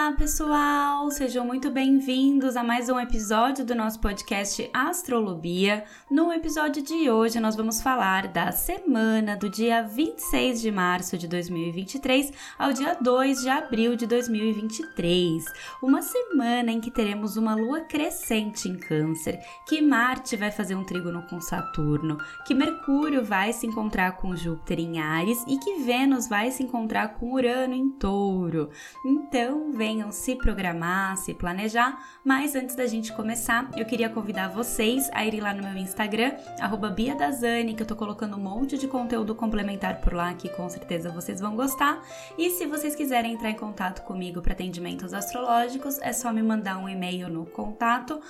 Olá, pessoal! Sejam muito bem-vindos a mais um episódio do nosso podcast Astrolobia. No episódio de hoje, nós vamos falar da semana do dia 26 de março de 2023 ao dia 2 de abril de 2023. Uma semana em que teremos uma lua crescente em Câncer, que Marte vai fazer um trígono com Saturno, que Mercúrio vai se encontrar com Júpiter em Ares e que Vênus vai se encontrar com Urano em Touro. Então, então se programar, se planejar. Mas antes da gente começar, eu queria convidar vocês a irem lá no meu Instagram, BiaDazani, que eu tô colocando um monte de conteúdo complementar por lá que com certeza vocês vão gostar. E se vocês quiserem entrar em contato comigo para atendimentos astrológicos, é só me mandar um e-mail no contato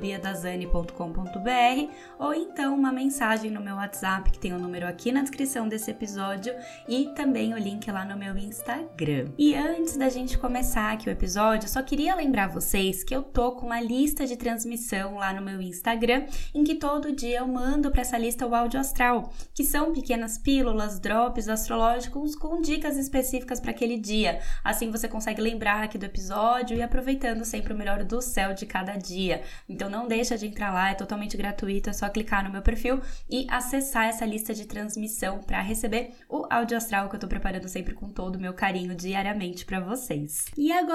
biadazani.com.br ou então uma mensagem no meu WhatsApp, que tem o um número aqui na descrição desse episódio e também o link lá no meu Instagram. E antes da gente começar aqui o episódio, só queria lembrar vocês que eu tô com uma lista de transmissão lá no meu Instagram, em que todo dia eu mando para essa lista o áudio astral, que são pequenas pílulas, drops astrológicos com dicas específicas para aquele dia. Assim você consegue lembrar aqui do episódio e aproveitando sempre o melhor do céu de cada dia. Então não deixa de entrar lá, é totalmente gratuito, é só clicar no meu perfil e acessar essa lista de transmissão para receber o áudio astral que eu tô preparando sempre com todo o meu carinho diariamente para vocês. E agora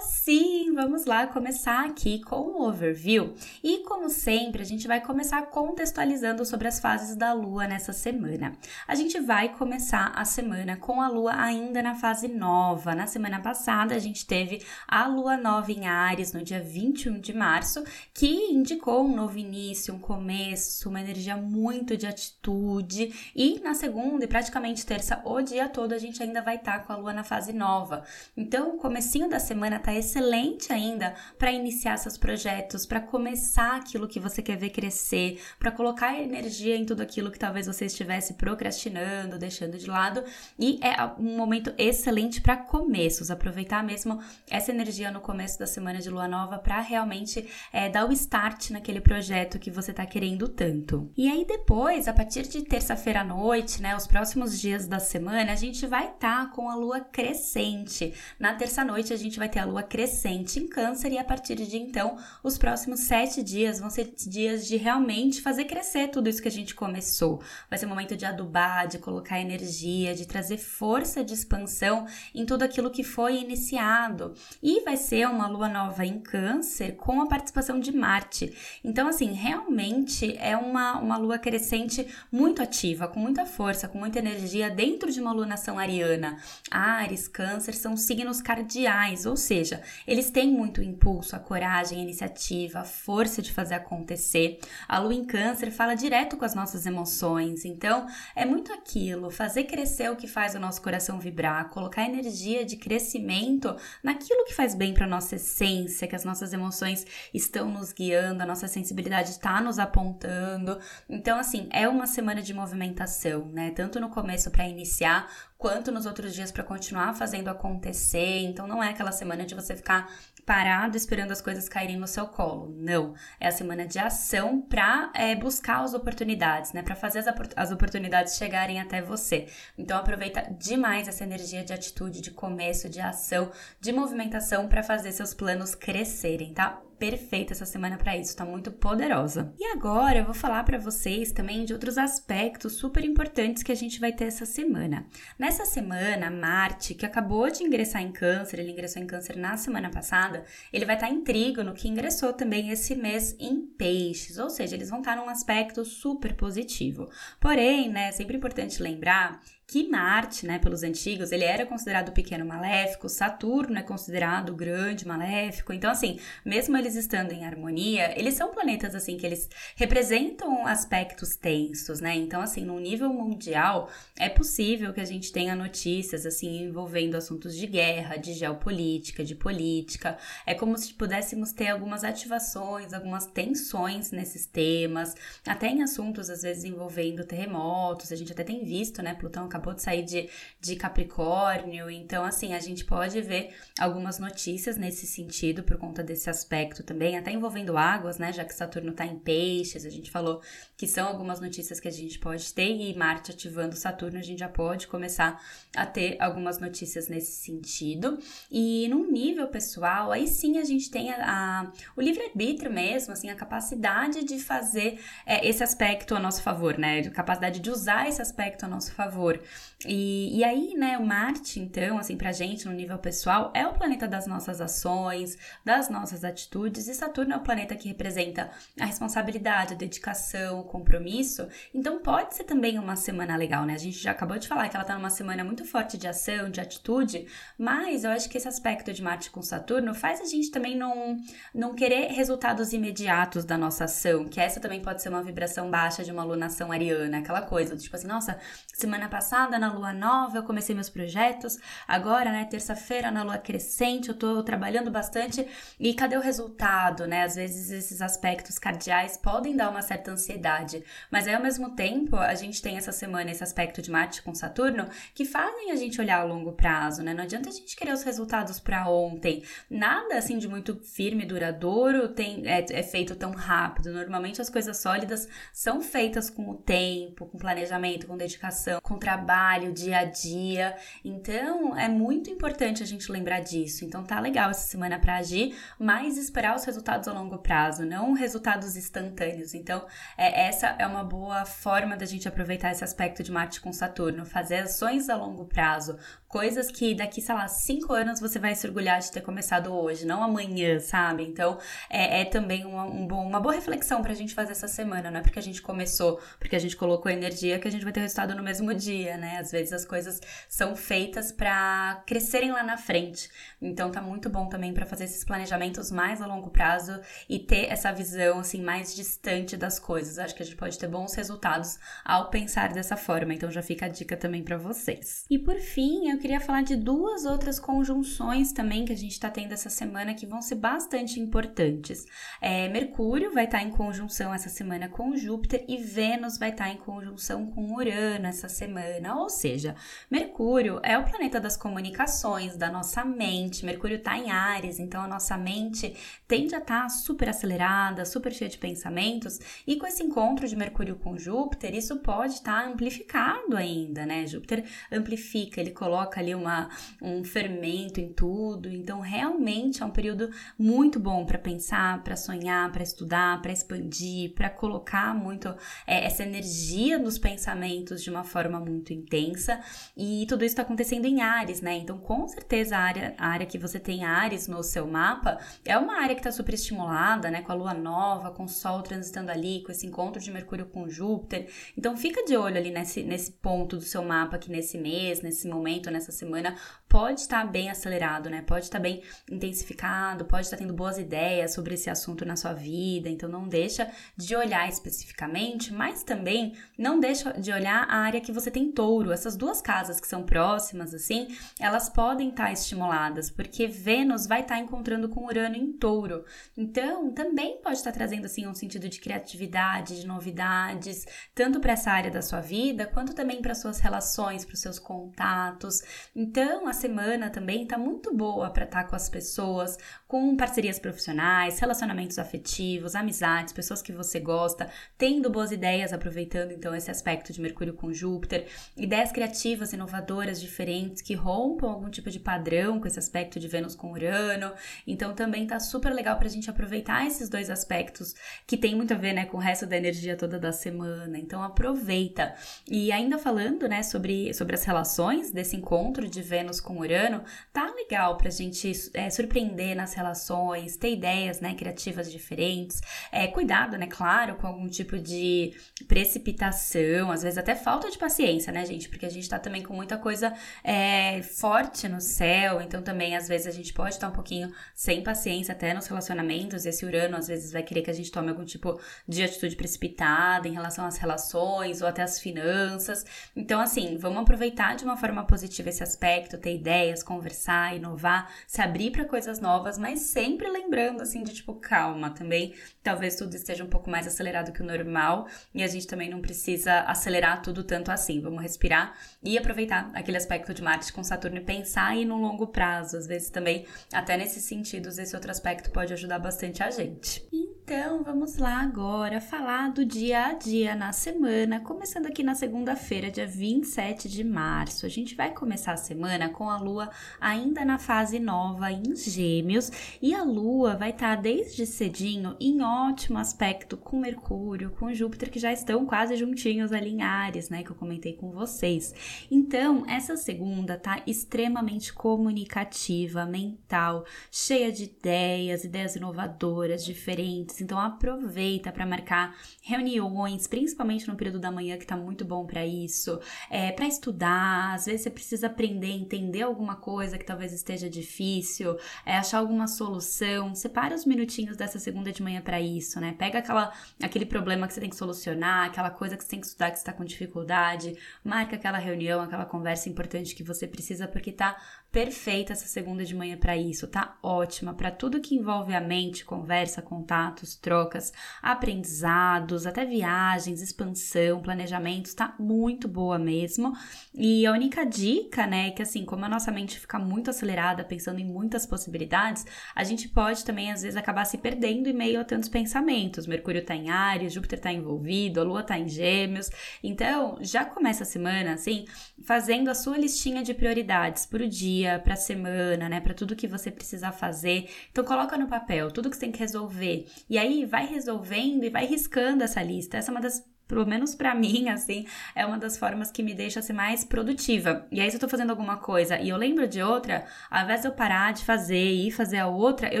sim, vamos lá começar aqui com o overview. E como sempre, a gente vai começar contextualizando sobre as fases da lua nessa semana. A gente vai começar a semana com a lua ainda na fase nova. Na semana passada, a gente teve a lua nova em Ares no dia 21 de março, que indicou um novo início, um começo, uma energia muito de atitude. E na segunda e praticamente terça, o dia todo, a gente ainda vai estar tá com a lua na fase nova. Então, o comecinho da semana tá excelente ainda para iniciar seus projetos, para começar aquilo que você quer ver crescer, para colocar energia em tudo aquilo que talvez você estivesse procrastinando, deixando de lado. E é um momento excelente para começos, aproveitar mesmo essa energia no começo da semana de lua nova para realmente é, dar o start naquele projeto que você tá querendo tanto. E aí depois, a partir de terça-feira à noite, né, os próximos dias da semana, a gente vai estar tá com a lua crescente. Na terça noite a gente vai ter a lua crescente em Câncer e a partir de então, os próximos sete dias vão ser dias de realmente fazer crescer tudo isso que a gente começou. Vai ser um momento de adubar, de colocar energia, de trazer força de expansão em tudo aquilo que foi iniciado. E vai ser uma lua nova em Câncer com a participação de Marte. Então, assim, realmente é uma, uma lua crescente muito ativa, com muita força, com muita energia dentro de uma lunação ariana. Ares, Câncer são signos cardeais ou seja, eles têm muito impulso, a coragem, a iniciativa, a força de fazer acontecer. A lua em Câncer fala direto com as nossas emoções, então é muito aquilo, fazer crescer o que faz o nosso coração vibrar, colocar energia de crescimento naquilo que faz bem para nossa essência, que as nossas emoções estão nos guiando, a nossa sensibilidade está nos apontando. Então, assim, é uma semana de movimentação, né? Tanto no começo para iniciar, quanto nos outros dias para continuar fazendo acontecer. Então não é aquela semana de você ficar parado esperando as coisas caírem no seu colo. Não, é a semana de ação para é, buscar as oportunidades, né? Para fazer as, as oportunidades chegarem até você. Então aproveita demais essa energia de atitude, de começo, de ação, de movimentação para fazer seus planos crescerem, tá? Perfeita essa semana para isso, tá muito poderosa. E agora eu vou falar para vocês também de outros aspectos super importantes que a gente vai ter essa semana. Nessa semana, Marte, que acabou de ingressar em Câncer, ele ingressou em Câncer na semana passada, ele vai estar em Trígono, que ingressou também esse mês em Peixes, ou seja, eles vão estar num aspecto super positivo. Porém, né, é sempre importante lembrar que Marte, né, pelos antigos, ele era considerado pequeno maléfico, Saturno é considerado grande maléfico. Então, assim, mesmo eles estando em harmonia, eles são planetas assim que eles representam aspectos tensos, né? Então, assim, no nível mundial, é possível que a gente tenha notícias assim envolvendo assuntos de guerra, de geopolítica, de política. É como se pudéssemos ter algumas ativações, algumas tensões nesses temas, até em assuntos às vezes envolvendo terremotos. A gente até tem visto, né, Plutão acabou de sair de, de Capricórnio, então assim, a gente pode ver algumas notícias nesse sentido por conta desse aspecto também, até envolvendo águas, né, já que Saturno tá em peixes, a gente falou que são algumas notícias que a gente pode ter e Marte ativando Saturno, a gente já pode começar a ter algumas notícias nesse sentido. E num nível pessoal, aí sim a gente tem a, a o livre-arbítrio mesmo, assim, a capacidade de fazer é, esse aspecto a nosso favor, né? A capacidade de usar esse aspecto a nosso favor. E, e aí, né, o Marte, então, assim, pra gente, no nível pessoal, é o planeta das nossas ações, das nossas atitudes, e Saturno é o planeta que representa a responsabilidade, a dedicação, o compromisso. Então, pode ser também uma semana legal, né? A gente já acabou de falar que ela tá numa semana muito forte de ação, de atitude, mas eu acho que esse aspecto de Marte com Saturno faz a gente também não, não querer resultados imediatos da nossa ação, que essa também pode ser uma vibração baixa de uma lunação ariana, aquela coisa, tipo assim, nossa, semana passada na lua nova eu comecei meus projetos, agora, né, terça-feira na lua crescente eu tô trabalhando bastante e cadê o resultado, né? Às vezes esses aspectos cardeais podem dar uma certa ansiedade, mas aí ao mesmo tempo a gente tem essa semana esse aspecto de Marte com Saturno que fazem a gente olhar a longo prazo, né? Não adianta a gente querer os resultados para ontem. Nada assim de muito firme, duradouro tem é, é feito tão rápido. Normalmente as coisas sólidas são feitas com o tempo, com planejamento, com dedicação, com trabalho, dia a dia. Então, é muito importante a gente lembrar disso. Então, tá legal essa semana para agir, mas esperar os resultados a longo prazo, não resultados instantâneos. Então, é, essa é uma boa forma da gente aproveitar esse aspecto de Marte com Saturno, fazer ações a longo prazo, coisas que daqui, sei lá, cinco anos você vai se orgulhar de ter começado hoje, não amanhã, sabe? Então, é, é também uma, um bom, uma boa reflexão pra gente fazer essa semana, não é porque a gente começou, porque a gente colocou energia que a gente vai ter resultado no mesmo dia, né? Às vezes as coisas são feitas para crescerem lá na frente. Então, tá muito bom também para fazer esses planejamentos mais a longo prazo e ter essa visão, assim, mais distante das coisas. Acho que a gente pode ter bons resultados ao pensar dessa forma. Então, já fica a dica também para vocês. E por fim, eu queria falar de duas outras conjunções também que a gente está tendo essa semana que vão ser bastante importantes. É, Mercúrio vai estar tá em conjunção essa semana com Júpiter e Vênus vai estar tá em conjunção com Urano essa semana. Ou seja, Mercúrio é o planeta das comunicações, da nossa mente. Mercúrio está em Ares, então a nossa mente tende a estar tá super acelerada, super cheia de pensamentos. E com esse encontro de Mercúrio com Júpiter, isso pode estar tá amplificado ainda, né? Júpiter amplifica, ele coloca ali uma, um fermento em tudo. Então, realmente é um período muito bom para pensar, para sonhar, para estudar, para expandir, para colocar muito é, essa energia nos pensamentos de uma forma muito intensa. E tudo isso está acontecendo em Ares, né? Então, com certeza, a área, a área que você tem Ares no seu mapa é uma área que está super estimulada, né? Com a lua nova, com o Sol transitando ali, com esse encontro de Mercúrio com Júpiter. Então, fica de olho ali nesse, nesse ponto do seu mapa aqui nesse mês, nesse momento, nessa semana pode estar bem acelerado, né? Pode estar bem intensificado, pode estar tendo boas ideias sobre esse assunto na sua vida. Então não deixa de olhar especificamente, mas também não deixa de olhar a área que você tem touro. Essas duas casas que são próximas assim, elas podem estar estimuladas, porque Vênus vai estar encontrando com Urano em touro. Então, também pode estar trazendo assim um sentido de criatividade, de novidades, tanto para essa área da sua vida, quanto também para suas relações, para os seus contatos. Então, a semana também tá muito boa para estar tá com as pessoas, com parcerias profissionais, relacionamentos afetivos, amizades, pessoas que você gosta, tendo boas ideias, aproveitando então esse aspecto de Mercúrio com Júpiter, ideias criativas, inovadoras, diferentes, que rompam algum tipo de padrão com esse aspecto de Vênus com Urano. Então, também tá super legal pra gente aproveitar esses dois aspectos que tem muito a ver, né, com o resto da energia toda da semana. Então, aproveita. E ainda falando, né, sobre, sobre as relações desse encontro de Vênus com Urano, tá legal pra gente é, surpreender nas relações, ter ideias, né, criativas diferentes. É, cuidado, né, claro, com algum tipo de precipitação, às vezes até falta de paciência, né, gente? Porque a gente tá também com muita coisa é, forte no céu, então também às vezes a gente pode estar um pouquinho sem paciência até nos relacionamentos. Esse Urano às vezes vai querer que a gente tome algum tipo de atitude precipitada em relação às relações ou até às finanças. Então, assim, vamos aproveitar de uma forma positiva esse aspecto, ter ideias, conversar, inovar, se abrir para coisas novas, mas sempre lembrando assim de tipo calma também. Talvez tudo esteja um pouco mais acelerado que o normal e a gente também não precisa acelerar tudo tanto assim. Vamos respirar e aproveitar aquele aspecto de Marte com Saturno e pensar aí no longo prazo. Às vezes também, até nesses sentidos, esse outro aspecto pode ajudar bastante a gente. Então, vamos lá agora falar do dia a dia na semana, começando aqui na segunda-feira, dia 27 de março. A gente vai começar a semana com a lua ainda na fase nova em Gêmeos e a lua vai estar tá desde cedinho em ótimo aspecto com Mercúrio, com Júpiter, que já estão quase juntinhos ali em Ares, né, que eu comentei com vocês. Então, essa segunda tá extremamente comunicativa, mental, cheia de ideias, ideias inovadoras, diferentes então aproveita para marcar reuniões, principalmente no período da manhã que está muito bom para isso, é, para estudar. Às vezes você precisa aprender, entender alguma coisa que talvez esteja difícil, é, achar alguma solução. Separa os minutinhos dessa segunda de manhã para isso, né? Pega aquela, aquele problema que você tem que solucionar, aquela coisa que você tem que estudar que está com dificuldade, marca aquela reunião, aquela conversa importante que você precisa porque tá perfeita essa segunda de manhã para isso, tá ótima para tudo que envolve a mente, conversa, contatos, trocas, aprendizados, até viagens, expansão, planejamentos, tá muito boa mesmo. E a única dica, né, é que assim, como a nossa mente fica muito acelerada, pensando em muitas possibilidades, a gente pode também às vezes acabar se perdendo em meio a tantos pensamentos. Mercúrio tá em Ares, Júpiter tá envolvido, a Lua tá em Gêmeos. Então, já começa a semana assim, fazendo a sua listinha de prioridades pro dia dia, para a semana, né, para tudo que você precisa fazer. Então coloca no papel tudo que você tem que resolver. E aí vai resolvendo e vai riscando essa lista. Essa é uma das pelo menos para mim, assim, é uma das formas que me deixa ser mais produtiva. E aí, se eu tô fazendo alguma coisa e eu lembro de outra, ao invés de eu parar de fazer e fazer a outra, eu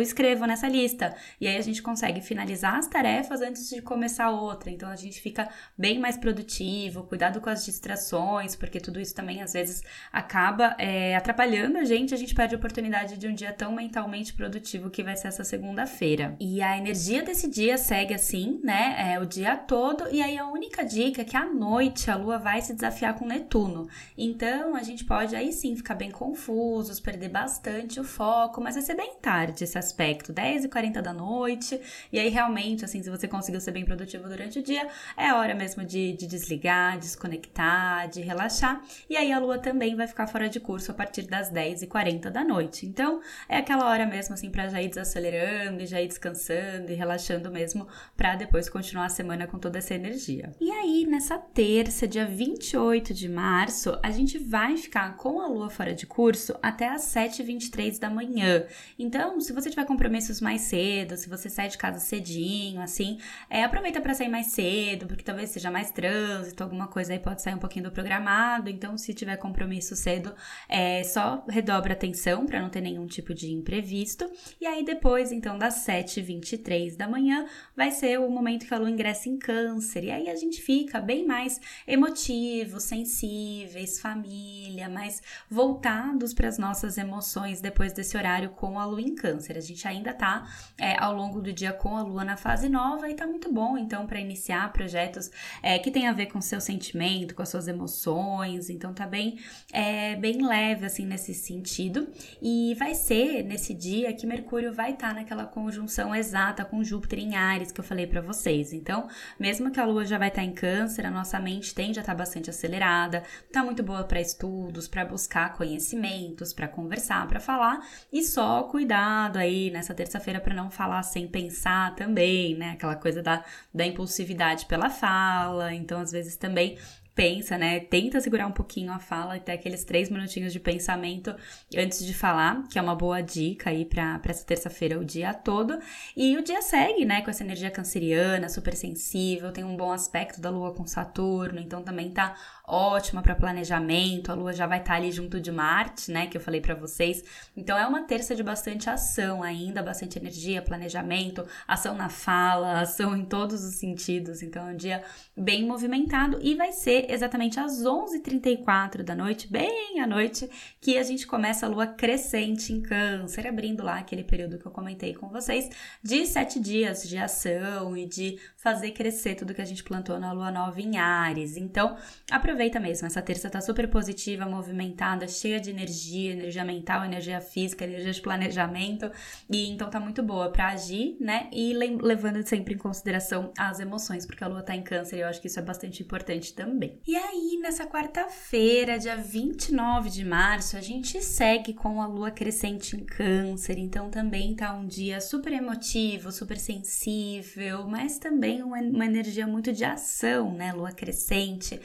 escrevo nessa lista. E aí a gente consegue finalizar as tarefas antes de começar outra. Então a gente fica bem mais produtivo, cuidado com as distrações, porque tudo isso também às vezes acaba é, atrapalhando a gente, a gente perde a oportunidade de um dia tão mentalmente produtivo que vai ser essa segunda-feira. E a energia desse dia segue assim, né? É o dia todo, e aí a única dica é que à noite a Lua vai se desafiar com Netuno. Então a gente pode aí sim ficar bem confusos, perder bastante o foco, mas vai ser bem tarde esse aspecto, 10 e 40 da noite. E aí realmente, assim, se você conseguiu ser bem produtivo durante o dia, é hora mesmo de, de desligar, desconectar, de relaxar. E aí a Lua também vai ficar fora de curso a partir das 10 e 40 da noite. Então é aquela hora mesmo assim para já ir desacelerando e já ir descansando e relaxando mesmo para depois continuar a semana com toda essa energia. E aí, nessa terça, dia 28 de março, a gente vai ficar com a lua fora de curso até às 7h23 da manhã. Então, se você tiver compromissos mais cedo, se você sai de casa cedinho, assim, é, aproveita para sair mais cedo, porque talvez seja mais trânsito, alguma coisa aí pode sair um pouquinho do programado. Então, se tiver compromisso cedo, é, só redobra atenção para não ter nenhum tipo de imprevisto. E aí, depois, então, das 7h23 da manhã, vai ser o momento que a lua ingressa em câncer. E aí a gente fica bem mais emotivos, sensíveis, família, mais voltados para as nossas emoções depois desse horário com a lua em câncer. A gente ainda tá é, ao longo do dia com a lua na fase nova e tá muito bom, então, para iniciar projetos é, que tem a ver com seu sentimento, com as suas emoções. Então, tá bem, é, bem leve, assim, nesse sentido. E vai ser nesse dia que Mercúrio vai estar tá naquela conjunção exata com Júpiter em Ares que eu falei para vocês. Então, mesmo que a lua já vai estar tá em câncer, a nossa mente tende a estar tá bastante acelerada, tá muito boa para estudos, para buscar conhecimentos, para conversar, para falar, e só cuidado aí nessa terça-feira para não falar sem pensar também, né? Aquela coisa da, da impulsividade pela fala, então às vezes também pensa, né? Tenta segurar um pouquinho a fala, até aqueles três minutinhos de pensamento antes de falar, que é uma boa dica aí para essa terça-feira, o dia todo. E o dia segue, né? Com essa energia canceriana, super sensível, tem um bom aspecto da lua com Saturno, então também tá ótima para planejamento. A lua já vai estar tá ali junto de Marte, né? Que eu falei para vocês. Então é uma terça de bastante ação ainda, bastante energia, planejamento, ação na fala, ação em todos os sentidos. Então é um dia bem movimentado e vai ser exatamente às 11h34 da noite, bem à noite, que a gente começa a lua crescente em Câncer, abrindo lá aquele período que eu comentei com vocês, de sete dias de ação e de fazer crescer tudo que a gente plantou na lua nova em Ares. Então, aproveita aproveita mesmo. Essa terça tá super positiva, movimentada, cheia de energia, energia mental, energia física, energia de planejamento. E então tá muito boa para agir, né? E levando sempre em consideração as emoções, porque a lua tá em câncer e eu acho que isso é bastante importante também. E aí, nessa quarta-feira, dia 29 de março, a gente segue com a lua crescente em câncer. Então também tá um dia super emotivo, super sensível, mas também uma, energia muito de ação, né? Lua crescente,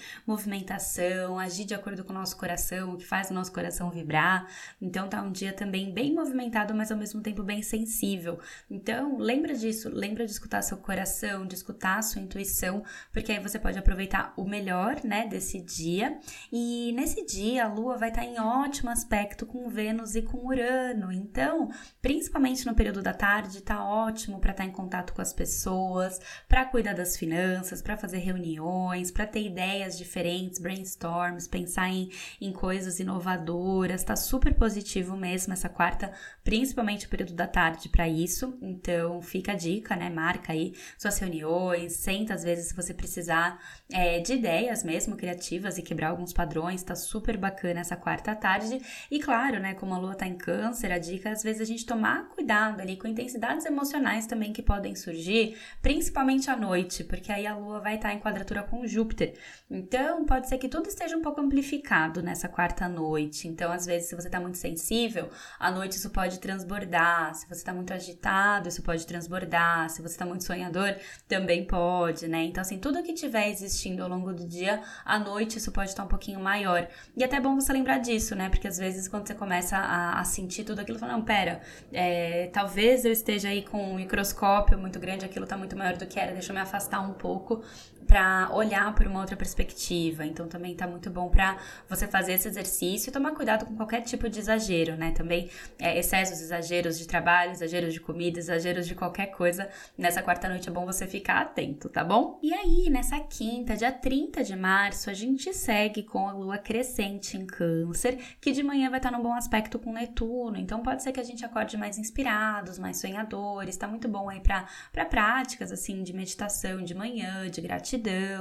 movimentação, agir de acordo com o nosso coração, o que faz o nosso coração vibrar. Então tá um dia também bem movimentado, mas ao mesmo tempo bem sensível. Então, lembra disso, lembra de escutar seu coração, de escutar sua intuição, porque aí você pode aproveitar o melhor, né, desse dia. E nesse dia a lua vai estar em ótimo aspecto com Vênus e com Urano. Então, principalmente no período da tarde, tá ótimo para estar em contato com as pessoas, para cuidar das finanças, para fazer reuniões, para ter ideias diferentes, brainstorms, pensar em, em coisas inovadoras. Tá super positivo mesmo essa quarta, principalmente o período da tarde para isso. Então, fica a dica, né? Marca aí suas reuniões, senta às vezes se você precisar é, de ideias mesmo criativas e quebrar alguns padrões. Tá super bacana essa quarta tarde. E claro, né? Como a lua tá em câncer, a dica é às vezes a gente tomar cuidado ali com intensidades emocionais também que podem surgir, principalmente à noite, porque aí a lua vai estar tá em quadratura com Júpiter. Então, pode ser que tudo esteja um pouco amplificado nessa quarta noite. Então, às vezes, se você tá muito sensível, à noite isso pode transbordar. Se você tá muito agitado, isso pode transbordar. Se você tá muito sonhador, também pode, né? Então, assim, tudo que tiver existindo ao longo do dia, à noite isso pode estar um pouquinho maior. E até é bom você lembrar disso, né? Porque às vezes quando você começa a, a sentir tudo aquilo, fala, não, pera, é, talvez eu esteja aí com um microscópio muito grande, aquilo tá muito maior do que era, deixa eu me afastar um pouco para olhar por uma outra perspectiva. Então também tá muito bom para você fazer esse exercício e tomar cuidado com qualquer tipo de exagero, né? Também é, excessos, exageros de trabalho, exageros de comida, exageros de qualquer coisa. Nessa quarta noite é bom você ficar atento, tá bom? E aí, nessa quinta, dia 30 de março, a gente segue com a lua crescente em Câncer, que de manhã vai estar num bom aspecto com Netuno. Então pode ser que a gente acorde mais inspirados, mais sonhadores. Tá muito bom aí para práticas assim de meditação de manhã, de gratidão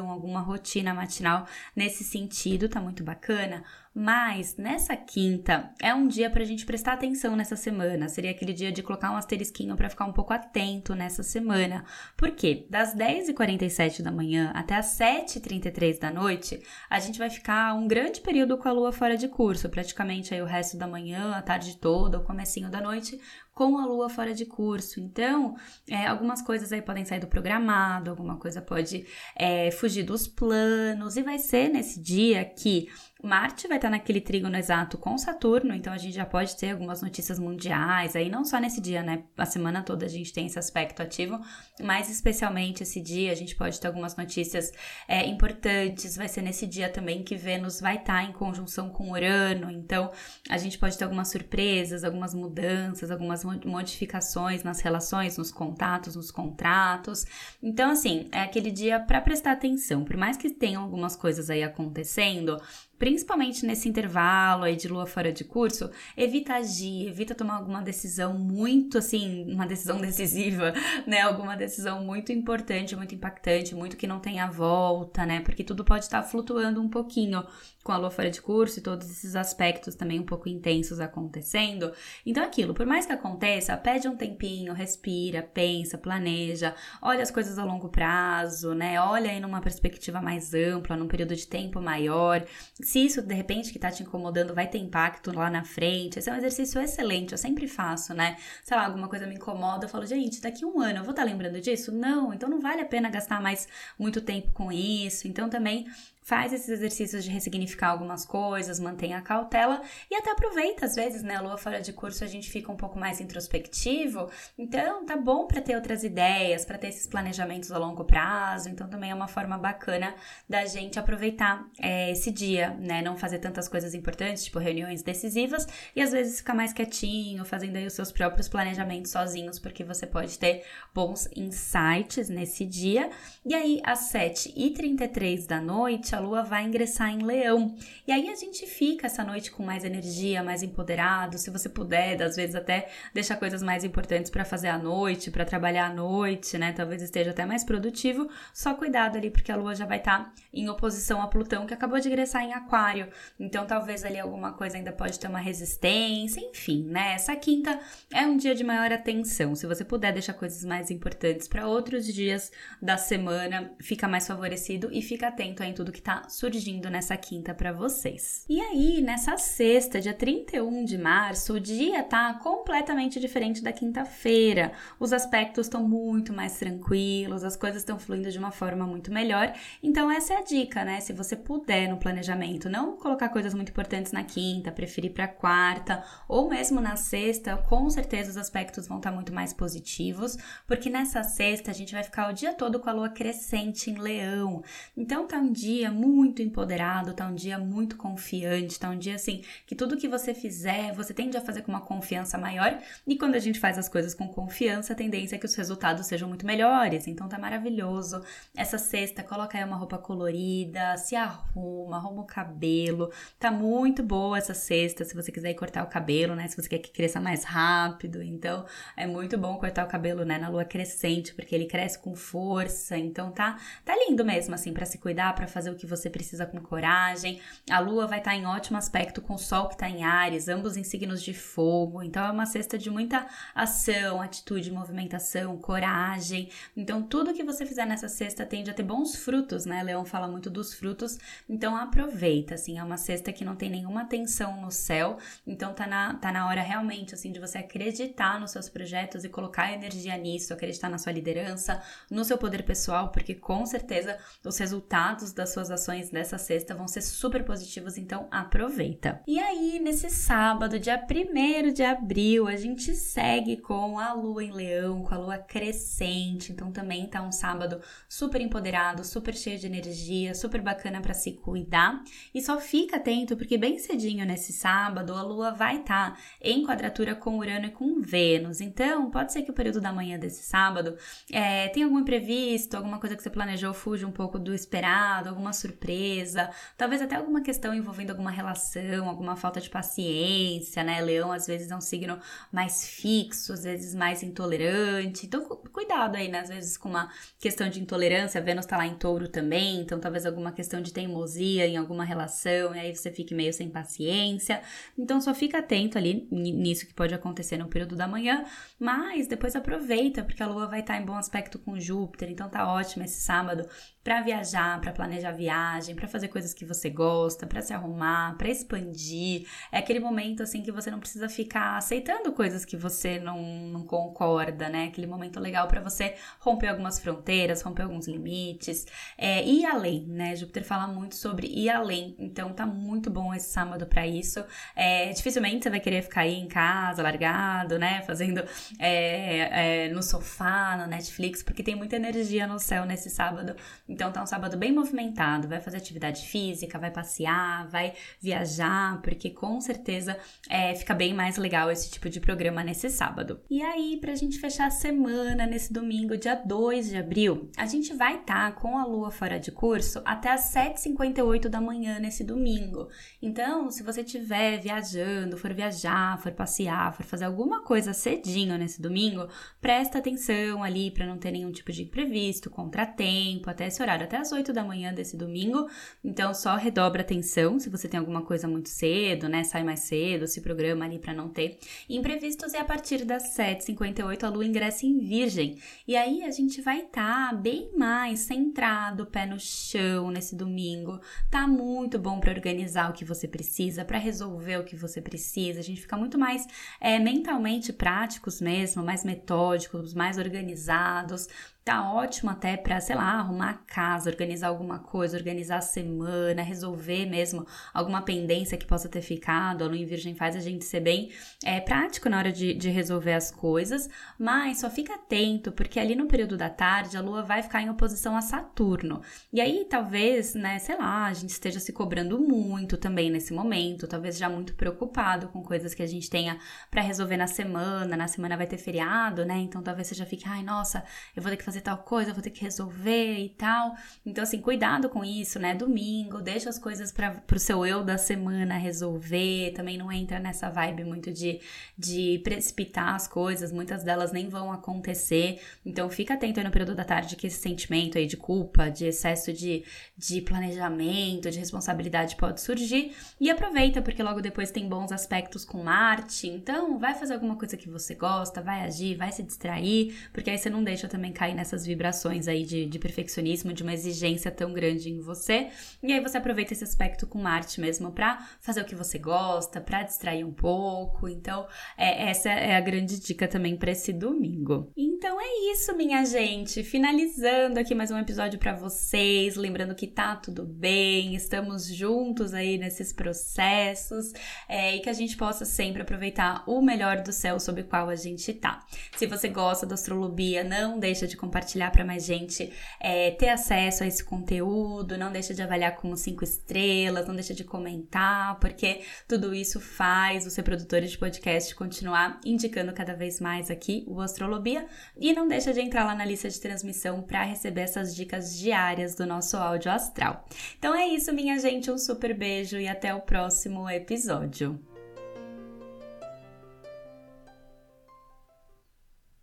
alguma rotina matinal nesse sentido, tá muito bacana. Mas nessa quinta é um dia para a gente prestar atenção nessa semana. Seria aquele dia de colocar um asterisquinho para ficar um pouco atento nessa semana. Por quê? Das 10h47 da manhã até as 7h33 da noite, a gente vai ficar um grande período com a lua fora de curso, praticamente aí o resto da manhã, a tarde toda, o comecinho da noite, com a lua fora de curso. Então, é, algumas coisas aí podem sair do programado, alguma coisa pode é, fugir dos planos, e vai ser nesse dia que Marte vai estar naquele trígono exato com Saturno, então a gente já pode ter algumas notícias mundiais, aí não só nesse dia, né? A semana toda a gente tem esse aspecto ativo, mas especialmente esse dia a gente pode ter algumas notícias é, importantes. Vai ser nesse dia também que Vênus vai estar em conjunção com Urano, então a gente pode ter algumas surpresas, algumas mudanças, algumas modificações nas relações, nos contatos, nos contratos. Então, assim, é aquele dia para prestar atenção, por mais que tenham algumas coisas aí acontecendo principalmente nesse intervalo aí de lua fora de curso, evita agir, evita tomar alguma decisão muito assim, uma decisão decisiva, né? Alguma decisão muito importante, muito impactante, muito que não tenha volta, né? Porque tudo pode estar flutuando um pouquinho com a lua fora de curso e todos esses aspectos também um pouco intensos acontecendo. Então, aquilo, por mais que aconteça, pede um tempinho, respira, pensa, planeja, olha as coisas a longo prazo, né? Olha aí numa perspectiva mais ampla, num período de tempo maior. Se isso, de repente, que tá te incomodando, vai ter impacto lá na frente, esse é um exercício excelente, eu sempre faço, né? Sei lá, alguma coisa me incomoda, eu falo, gente, daqui um ano eu vou estar tá lembrando disso? Não, então não vale a pena gastar mais muito tempo com isso. Então, também faz esses exercícios de ressignificar algumas coisas, mantenha a cautela e até aproveita, às vezes, né? A lua fora de curso a gente fica um pouco mais introspectivo, então tá bom para ter outras ideias, para ter esses planejamentos a longo prazo, então também é uma forma bacana da gente aproveitar é, esse dia, né? Não fazer tantas coisas importantes, tipo reuniões decisivas, e às vezes ficar mais quietinho, fazendo aí os seus próprios planejamentos sozinhos, porque você pode ter bons insights nesse dia. E aí, às 7h33 da noite, noite a lua vai ingressar em leão. E aí a gente fica essa noite com mais energia, mais empoderado. Se você puder, às vezes até deixar coisas mais importantes para fazer à noite, para trabalhar à noite, né? Talvez esteja até mais produtivo. Só cuidado ali, porque a lua já vai estar tá em oposição a Plutão, que acabou de ingressar em Aquário. Então talvez ali alguma coisa ainda pode ter uma resistência, enfim, né? Essa quinta é um dia de maior atenção. Se você puder deixar coisas mais importantes para outros dias da semana, fica mais favorecido e fica atento em tudo que tá surgindo nessa quinta para vocês. E aí, nessa sexta, dia 31 de março, o dia tá completamente diferente da quinta-feira. Os aspectos estão muito mais tranquilos, as coisas estão fluindo de uma forma muito melhor. Então essa é a dica, né? Se você puder no planejamento, não colocar coisas muito importantes na quinta, preferir para quarta ou mesmo na sexta, com certeza os aspectos vão estar tá muito mais positivos, porque nessa sexta a gente vai ficar o dia todo com a lua crescente em Leão. Então tá um dia muito empoderado, tá um dia muito confiante, tá um dia assim que tudo que você fizer, você tende a fazer com uma confiança maior, e quando a gente faz as coisas com confiança, a tendência é que os resultados sejam muito melhores. Então tá maravilhoso. Essa sexta, coloca aí uma roupa colorida, se arruma, arruma o cabelo. Tá muito boa essa sexta, se você quiser cortar o cabelo, né? Se você quer que cresça mais rápido. Então, é muito bom cortar o cabelo, né, na lua crescente, porque ele cresce com força. Então tá, tá lindo mesmo assim para se cuidar, para fazer o que você precisa com coragem. A lua vai estar tá em ótimo aspecto com o sol que tá em Ares, ambos em signos de fogo. Então é uma cesta de muita ação, atitude, movimentação, coragem. Então tudo que você fizer nessa cesta tende a ter bons frutos, né? Leão fala muito dos frutos, então aproveita, assim, é uma cesta que não tem nenhuma tensão no céu, então tá na, tá na hora realmente, assim, de você acreditar nos seus projetos e colocar energia nisso, acreditar na sua liderança, no seu poder pessoal, porque com certeza os resultados das suas ações dessa sexta vão ser super positivos, então aproveita. E aí, nesse sábado, dia 1 de abril, a gente segue com a lua em leão, com a lua crescente, então também tá um sábado super empoderado, super cheio de energia, super bacana para se cuidar. E só fica atento porque bem cedinho nesse sábado a lua vai estar tá em quadratura com Urano e com Vênus. Então, pode ser que o período da manhã desse sábado é, tenha algum imprevisto, alguma coisa que você planejou fuja um pouco do esperado, alguma surpresa, talvez até alguma questão envolvendo alguma relação, alguma falta de paciência, né? Leão às vezes é um signo mais fixo, às vezes mais intolerante. Então, cuidado aí, né? Às vezes com uma questão de intolerância, Vênus tá lá em touro também, então talvez alguma questão de teimosia em alguma relação, e aí você fique meio sem paciência. Então só fica atento ali nisso que pode acontecer no período da manhã, mas depois aproveita, porque a lua vai estar tá em bom aspecto com Júpiter, então tá ótimo esse sábado para viajar, para planejar viagem, para fazer coisas que você gosta, para se arrumar, para expandir. É aquele momento assim que você não precisa ficar aceitando coisas que você não, não concorda, né? Aquele momento legal para você romper algumas fronteiras, romper alguns limites, é, ir além, né? Júpiter fala muito sobre ir além, então tá muito bom esse sábado para isso. É, dificilmente você vai querer ficar aí em casa, largado, né? Fazendo é, é, no sofá, no Netflix, porque tem muita energia no céu nesse sábado. Então tá um sábado bem movimentado, vai fazer atividade física, vai passear, vai viajar, porque com certeza é, fica bem mais legal esse tipo de programa nesse sábado. E aí, pra gente fechar a semana, nesse domingo, dia 2 de abril, a gente vai estar tá com a lua fora de curso até as 7h58 da manhã nesse domingo. Então, se você estiver viajando, for viajar, for passear, for fazer alguma coisa cedinho nesse domingo, presta atenção ali para não ter nenhum tipo de imprevisto, contratempo, até se horário, até as 8 da manhã desse domingo. Então, só redobra atenção se você tem alguma coisa muito cedo, né? Sai mais cedo, se programa ali para não ter imprevistos. E a partir das 7h58 a lua ingressa em Virgem. E aí a gente vai estar tá bem mais centrado, pé no chão nesse domingo. Tá muito bom para organizar o que você precisa, para resolver o que você precisa. A gente fica muito mais é, mentalmente práticos mesmo, mais metódicos, mais organizados, Tá ótimo até para, sei lá, arrumar a casa, organizar alguma coisa, organizar a semana, resolver mesmo alguma pendência que possa ter ficado. A Lua em Virgem faz a gente ser bem é, prático na hora de, de resolver as coisas, mas só fica atento, porque ali no período da tarde a Lua vai ficar em oposição a Saturno. E aí talvez, né, sei lá, a gente esteja se cobrando muito também nesse momento, talvez já muito preocupado com coisas que a gente tenha para resolver na semana. Na semana vai ter feriado, né? Então talvez você já fique, ai, nossa, eu vou ter que fazer fazer tal coisa, vou ter que resolver e tal. Então, assim, cuidado com isso, né? Domingo, deixa as coisas para pro seu eu da semana resolver. Também não entra nessa vibe muito de, de precipitar as coisas, muitas delas nem vão acontecer. Então, fica atento aí no período da tarde que esse sentimento aí de culpa, de excesso de, de planejamento, de responsabilidade pode surgir. E aproveita, porque logo depois tem bons aspectos com Marte. Então, vai fazer alguma coisa que você gosta, vai agir, vai se distrair, porque aí você não deixa também cair nessas vibrações aí de, de perfeccionismo, de uma exigência tão grande em você. E aí você aproveita esse aspecto com Marte mesmo para fazer o que você gosta, para distrair um pouco. Então, é, essa é a grande dica também para esse domingo. Então é isso, minha gente. Finalizando aqui mais um episódio para vocês, lembrando que tá tudo bem, estamos juntos aí nesses processos é, e que a gente possa sempre aproveitar o melhor do céu sob o qual a gente tá. Se você gosta da astrolobia, não deixa de compartilhar para mais gente é, ter acesso a esse conteúdo, não deixa de avaliar com cinco estrelas, não deixa de comentar, porque tudo isso faz você, produtor de podcast, continuar indicando cada vez mais aqui o Astrolobia e não deixa de entrar lá na lista de transmissão para receber essas dicas diárias do nosso áudio astral. Então é isso, minha gente, um super beijo e até o próximo episódio.